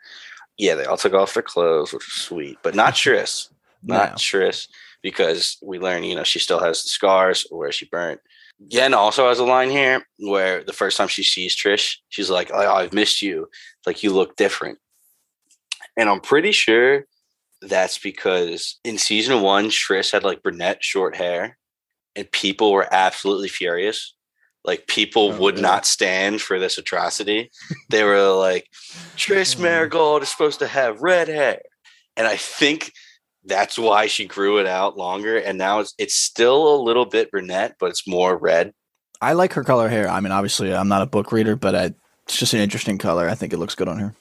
Yeah, they all took off their clothes, which was sweet, but not Triss. not No. Triss, because we learn, you know, she still has the scars where she burnt. Yen also has a line here where the first time she sees Triss, she's like, "Oh, I've missed you. Like you look different." And I'm pretty sure that's because in season one, Triss had like brunette short hair, and people were absolutely furious. Like people Oh, would really? not stand for this atrocity. they were like, Triss Oh. Mm. Merigold is supposed to have red hair. And I think that's why she grew it out longer. And now it's it's still a little bit brunette, but it's more red. I like her color hair. I mean, obviously, I'm not a book reader, but I, it's just an interesting color. I think it looks good on her.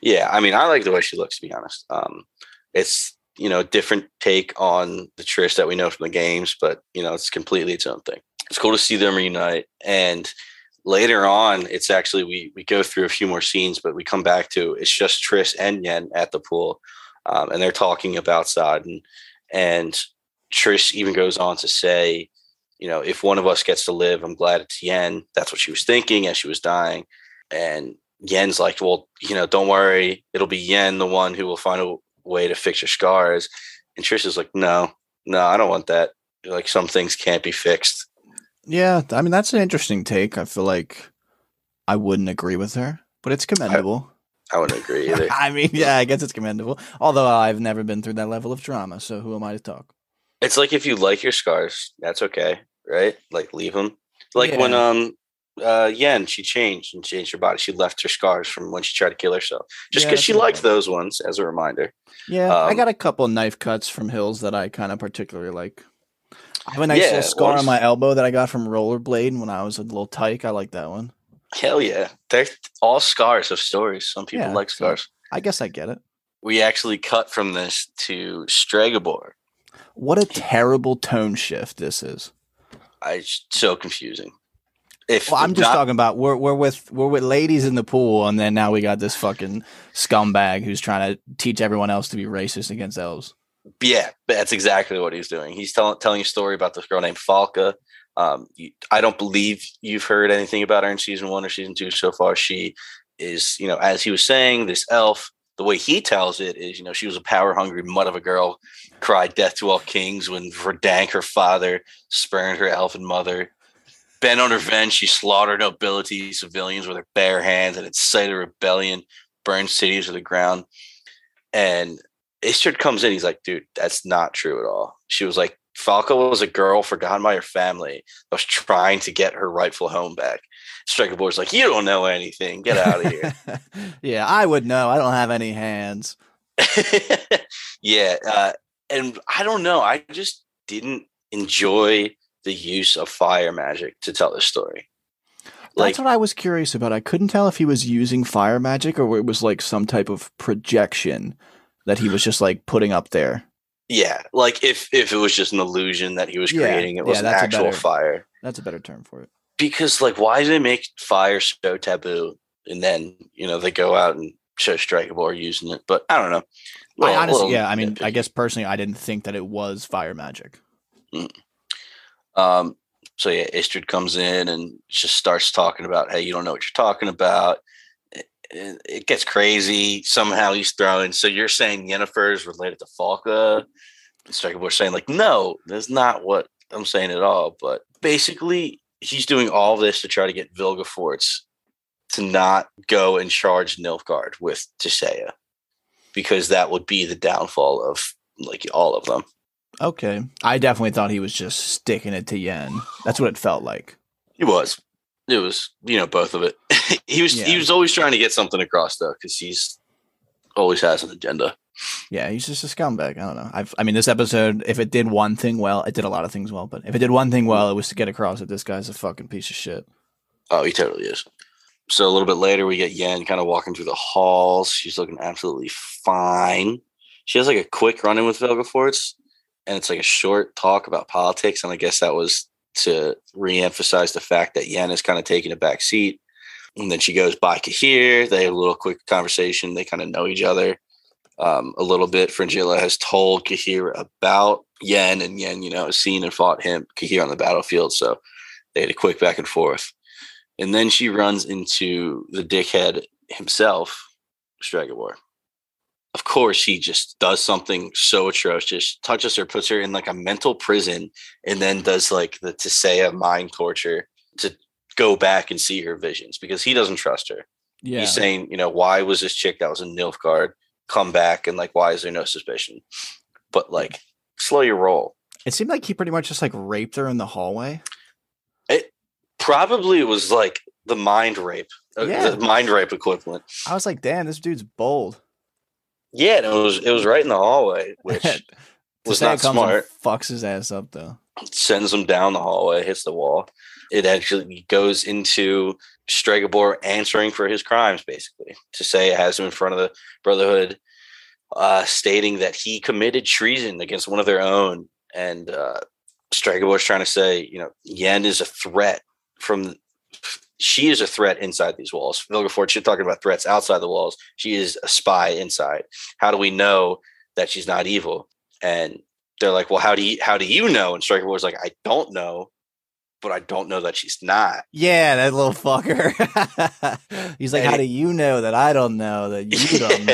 Yeah, I mean, I like the way she looks, to be honest. Um, it's you know, different take on the Triss that we know from the games, but you know, it's completely its own thing. It's cool to see them reunite. And later on, it's actually we we go through a few more scenes, but we come back to it's just Triss and Yen at the pool. Um, and they're talking about Sodden. And Triss even goes on to say, you know, if one of us gets to live, I'm glad it's Yen. That's what she was thinking as she was dying. And Yen's like, well, you know, don't worry, it'll be Yen the one who will find a way to fix your scars. And Triss is like, no, no, I don't want that. Like some things can't be fixed. Yeah, I mean, that's an interesting take. I feel like I wouldn't agree with her, but it's commendable. I wouldn't agree either. I mean, yeah, I guess it's commendable. Although I've never been through that level of drama, so who am I to talk? it's like if you like your scars, that's okay, right? Like leave them. Like when um uh Yen, she changed and changed her body. She left her scars from when she tried to kill herself. Just because that's she liked those ones as a reminder. Yeah, I Um, got a couple knife cuts from hills that I kind of particularly like. I have a nice Yeah, little scar once- on my elbow that I got from rollerblade when I was a little tyke. I like that one. Hell yeah. They're all scars of stories. Some people Yeah, like scars. I guess I get it. We actually cut from this to Stregobor. What a terrible tone shift this is. I it's so confusing. If Well, I'm just not- talking about we're we're with we're with ladies in the pool, and then now we got this fucking scumbag who's trying to teach everyone else to be racist against elves. Yeah, that's exactly what he's doing. He's telling telling a story about this girl named Falka. Um, you, I don't believe you've heard anything about her in season one or season two so far. She is, you know, as he was saying, this elf. The way he tells it is, you know, she was a power hungry mud of a girl, cried death to all kings when Vridank, her father, spurned her elfin mother. Bent on revenge, she slaughtered nobility, civilians with her bare hands, and incited rebellion, burned cities to the ground. And Istredd comes in. He's like, dude, that's not true at all. She was like, Falka was a girl forgotten by her family that was trying to get her rightful home back. Stregobor's like, you don't know anything. Get out of here. yeah, I would know. I don't have any hands. yeah. Uh, and I don't know. I just didn't enjoy the use of fire magic to tell the story. Like, That's what I was curious about. I couldn't tell if he was using fire magic or it was like some type of projection that he was just like putting up there. yeah, like if if it was just an illusion that he was Yeah, creating, it yeah, was an actual better- fire. That's a better term for it. because like why do they make fire so taboo and then you know they go out and show Stregobor using it but i don't know I honestly, yeah, I mean, I guess personally, I didn't think that it was fire magic. Mm. Um so yeah Istredd comes in and just starts talking about hey you don't know what you're talking about it, it gets crazy somehow he's throwing so you're saying Yennefer is related to Falka Striker Boy saying like, no, that's not what I'm saying at all. But basically, he's doing all this to try to get Vilgefortz to not go and charge Nilfgaard with Tissaia because that would be the downfall of like all of them. Okay. I definitely thought he was just sticking it to Yen. That's what it felt like. He was. It was, you know, both of it. he was Yeah. he was always trying to get something across though, because he's always has an agenda. Yeah, he's just a scumbag. I don't know. I've, I mean, this episode, if it did one thing well, it did a lot of things well. But if it did one thing well, it was to get across that this guy's a fucking piece of shit. Oh, he totally is. So a little bit later, we get Yen kind of walking through the halls. She's looking absolutely fine. She has like a quick run in with Vilgefortz, and it's like a short talk about politics. And I guess that was to re-emphasize the fact that Yen is kind of taking a back seat. And then she goes by Cahir. They have a little quick conversation. They kind of know each other um, a little bit. Fringilla has told Cahir about Yen, and Yen, you know, has seen and fought him Cahir on the battlefield. So they had a quick back and forth. And then she runs into the dickhead himself, Stregobor. Of course, he just does something so atrocious, touches her, puts her in like a mental prison, and then does like the Tissaia mind torture to go back and see her visions because he doesn't trust her. Yeah. He's saying, you know, why was this chick that was in Nilfgaard come back and like why is there no suspicion? But like slow your roll. it seemed like he pretty much just like raped her in the hallway. It probably it was like the mind rape, uh, Yeah. the mind rape equivalent. I was like, damn, this dude's bold. Yeah, and it was it was right in the hallway, which was not it comes and smart. Fucks his ass up though. Sends him down the hallway, hits the wall. It actually goes into Stregobor answering for his crimes, basically. To say it has him in front of the Brotherhood, uh, stating that he committed treason against one of their own. And uh, Stregobor's trying to say, you know, Yen is a threat from. She is a threat inside these walls. Vilgefortz, you're talking about threats outside the walls. She is a spy inside. How do we know that she's not evil? And they're like, well, how do you how do you know? And Striker was like, I don't know, but I don't know that she's not. Yeah, that little fucker. He's like, And how do you know that I don't know that you don't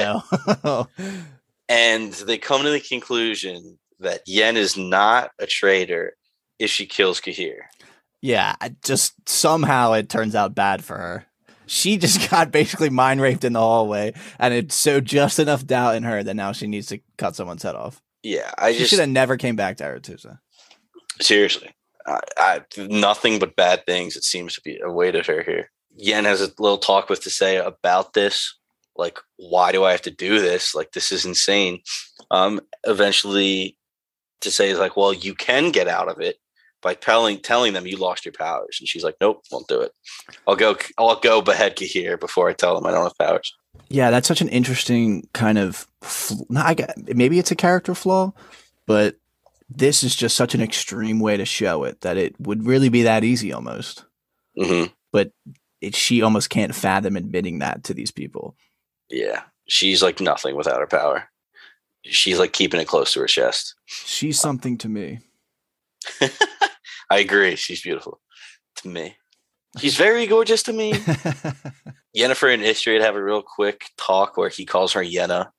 know? And they come to the conclusion that Yen is not a traitor if she kills Cahir. Yeah, just somehow it turns out bad for her. She just got basically mind raped in the hallway, and it sowed just enough doubt in her that now she needs to cut someone's head off. Yeah, I She should have never came back to Aretuza. seriously, I, I nothing but bad things. It seems to be awaited her here. Yen has a little talk with Tissaia about this. Like, why do I have to do this? Like, this is insane. Um, eventually, Tissaia is like, well, you can get out of it by telling telling them you lost your powers. And she's like, nope, won't do it. I'll go. I'll go behead Cahir before I tell them I don't have powers. Yeah, that's such an interesting kind of. I get, maybe it's a character flaw, but this is just such an extreme way to show it that it would really be that easy almost. hmm But It, she almost can't fathom admitting that to these people. Yeah, she's like nothing without her power. She's like keeping it close to her chest. She's something to me. I agree. She's beautiful to me. She's very gorgeous to me. Yennefer and Istredd have a real quick talk where he calls her Yenna.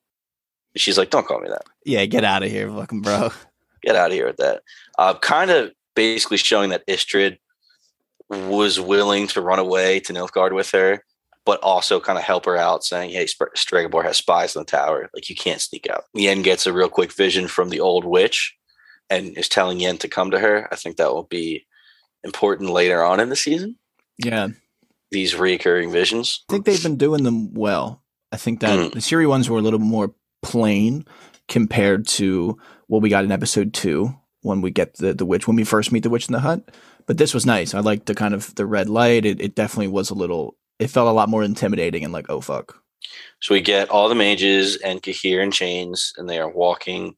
She's like, "Don't call me that. yeah, get out of here, fucking bro. Get out of here with that." Uh, kind of basically showing that Istrid was willing to run away to Nilfgaard with her, but also kind of help her out, saying, "Hey, Stregobor has spies in the tower. Like you can't sneak out." Yen gets a real quick vision from the old witch, and is telling Yen to come to her. I think that will be important later on in the season. Yeah, These recurring visions. I think they've been doing them well. I think that Mm. the Ciri ones were a little more plain compared to what we got in episode two when we get the the witch when we first meet the witch in the hut. But this was nice. I liked the kind of the red light. It it definitely was a little. It felt a lot more intimidating and like oh fuck. So we get all the mages and Cahir in chains, and they are walking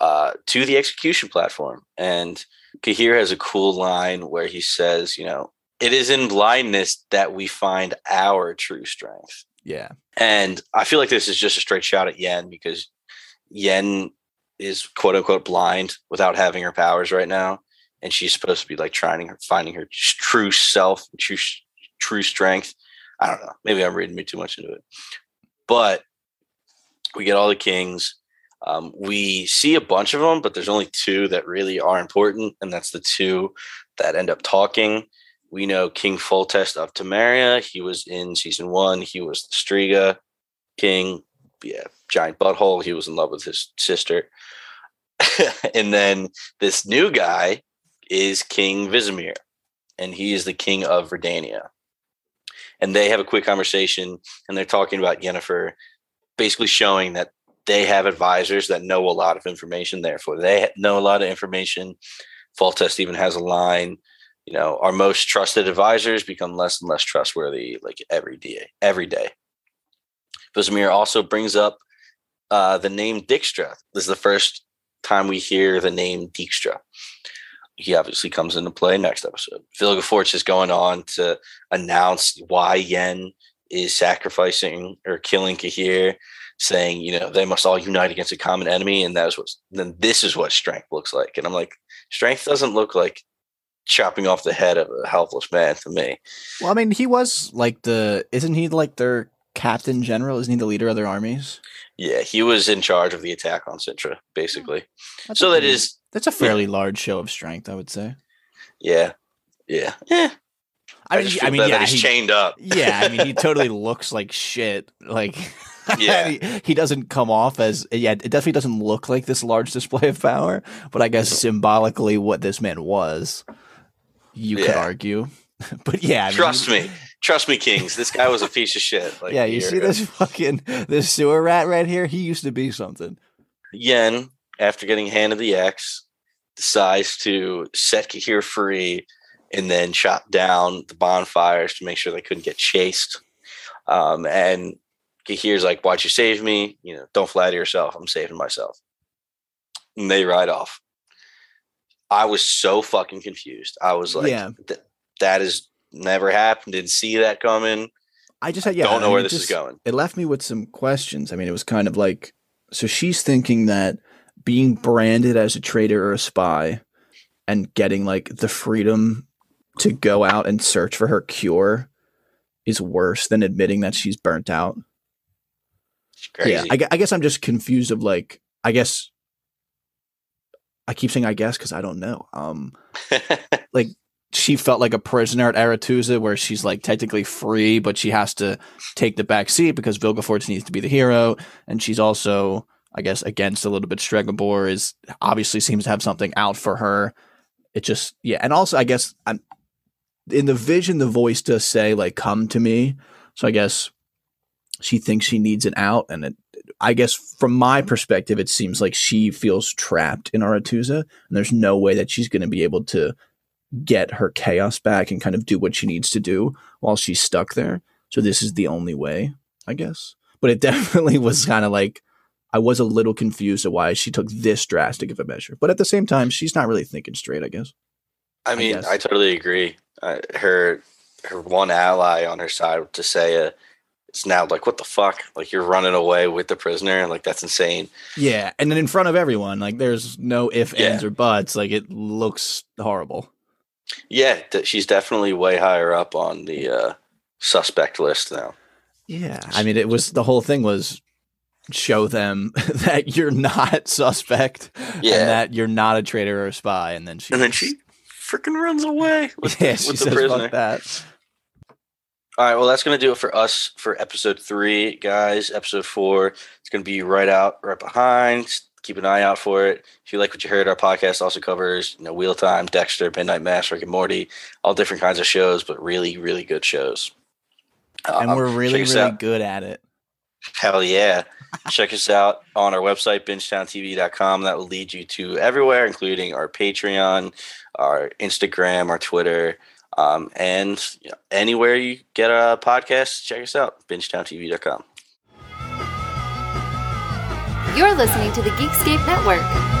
uh, to the execution platform. And Cahir has a cool line where he says, "You know, it is in blindness that we find our true strength." Yeah, And I feel like this is just a straight shot at Yen because Yen is quote unquote blind without having her powers right now, and she's supposed to be like trying her finding her true self, true true strength. I don't know. Maybe I'm reading me too much into it, but we get all the kings. Um, we see a bunch of them, but there's only two that really are important, and that's the two that end up talking. We know King Foltest of Temeria. He was in season one. He was the Striga king. Yeah, giant butthole. He was in love with his sister. and then this new guy is King Vizimir, and he is the king of Redania. And they have a quick conversation, and they're talking about Yennefer, basically showing that they have advisors that know a lot of information. Therefore, they know a lot of information. Foltest even has a line. You know, our most trusted advisors become less and less trustworthy, like every day. Every day. Vizimir also brings up uh, the name Dijkstra. This is the first time we hear the name Dijkstra. He obviously comes into play next episode. Vilgefortz is going on to announce why Yen is sacrificing or killing Cahir saying, you know, they must all unite against a common enemy, and that's what. Then this is what strength looks like, and I'm like, strength doesn't look like chopping off the head of a helpless man to me. Well, I mean, he was like the, isn't he like their captain general? Isn't he the leader of their armies? Yeah, he was in charge of the attack on Cintra, basically. Hmm. That's so that pretty, is that's a fairly yeah. large show of strength, I would say. Yeah, yeah, yeah. I, mean, I mean, yeah, he's he, chained up. yeah, I mean, he totally looks like shit. Like, yeah, he, he, doesn't come off as yeah. It definitely doesn't look like this large display of power, but I guess symbolically, what this man was, you yeah. could argue. but yeah, I mean, trust me, trust me, Kings. This guy was a piece of shit. Like yeah, you see ago. this fucking this sewer rat right here. He used to be something. Yen, after getting handed the X, decides to set Cahir free and then shot down the bonfires to make sure they couldn't get chased. Um, and Cahir's like, Why'd you save me? You know, don't flatter yourself. I'm saving myself. And they ride off. I was so fucking confused. I was like, yeah. that is never happened. Didn't see that coming. I just had, yeah, I don't know I where this just, is going. It left me with some questions. I mean, it was kind of like, so she's thinking that being branded as a traitor or a spy and getting like the freedom to go out and search for her cure is worse than admitting that she's burnt out. Yeah, I, I guess I'm just confused of like, I guess I keep saying I guess because I don't know. Um, like she felt like a prisoner at Aretuza, where she's like technically free, but she has to take the back seat because Vilgefortz needs to be the hero, and she's also, I guess, against a little bit. Stregobor is obviously seems to have something out for her. It just yeah, and also I guess I'm in the vision. The voice does say like, "Come to me," so I guess she thinks she needs an out, and it, I guess from my perspective, it seems like she feels trapped in Aretuza, and there's no way that she's going to be able to get her chaos back and kind of do what she needs to do while she's stuck there. So this is the only way, I guess. But it definitely was kind of like I was a little confused at why she took this drastic of a measure. But at the same time, she's not really thinking straight, I guess. I mean, I, I totally agree. Uh, her her one ally on her side Tissaia uh, it's now like what the fuck like you're running away with the prisoner and like that's insane yeah and then in front of everyone like there's no if yeah. ands or buts like it looks horrible yeah, she's definitely way higher up on the uh, suspect list now. Yeah, I mean, it was the whole thing was show them that you're not suspect, yeah, and that you're not a traitor or a spy, and then she and then she freaking runs away. With, yeah, she with says, the prisoner. that. All right, well, that's going to do it for us for episode three, guys. Episode four, it's going to be right out, right behind keep an eye out for it. If you like what you heard, our podcast also covers you know Wheel Time, Dexter, Midnight Mass, Rick and Morty, all different kinds of shows, but really, really good shows. and we're um, really, really out. good at it. Hell yeah. check us out on our website, bingetowntv.com. That will lead you to everywhere, including our Patreon, our Instagram, our Twitter, um, and you know, anywhere you get a podcast, check us out, bingetowntv.com. You're listening to the Geekscape Network.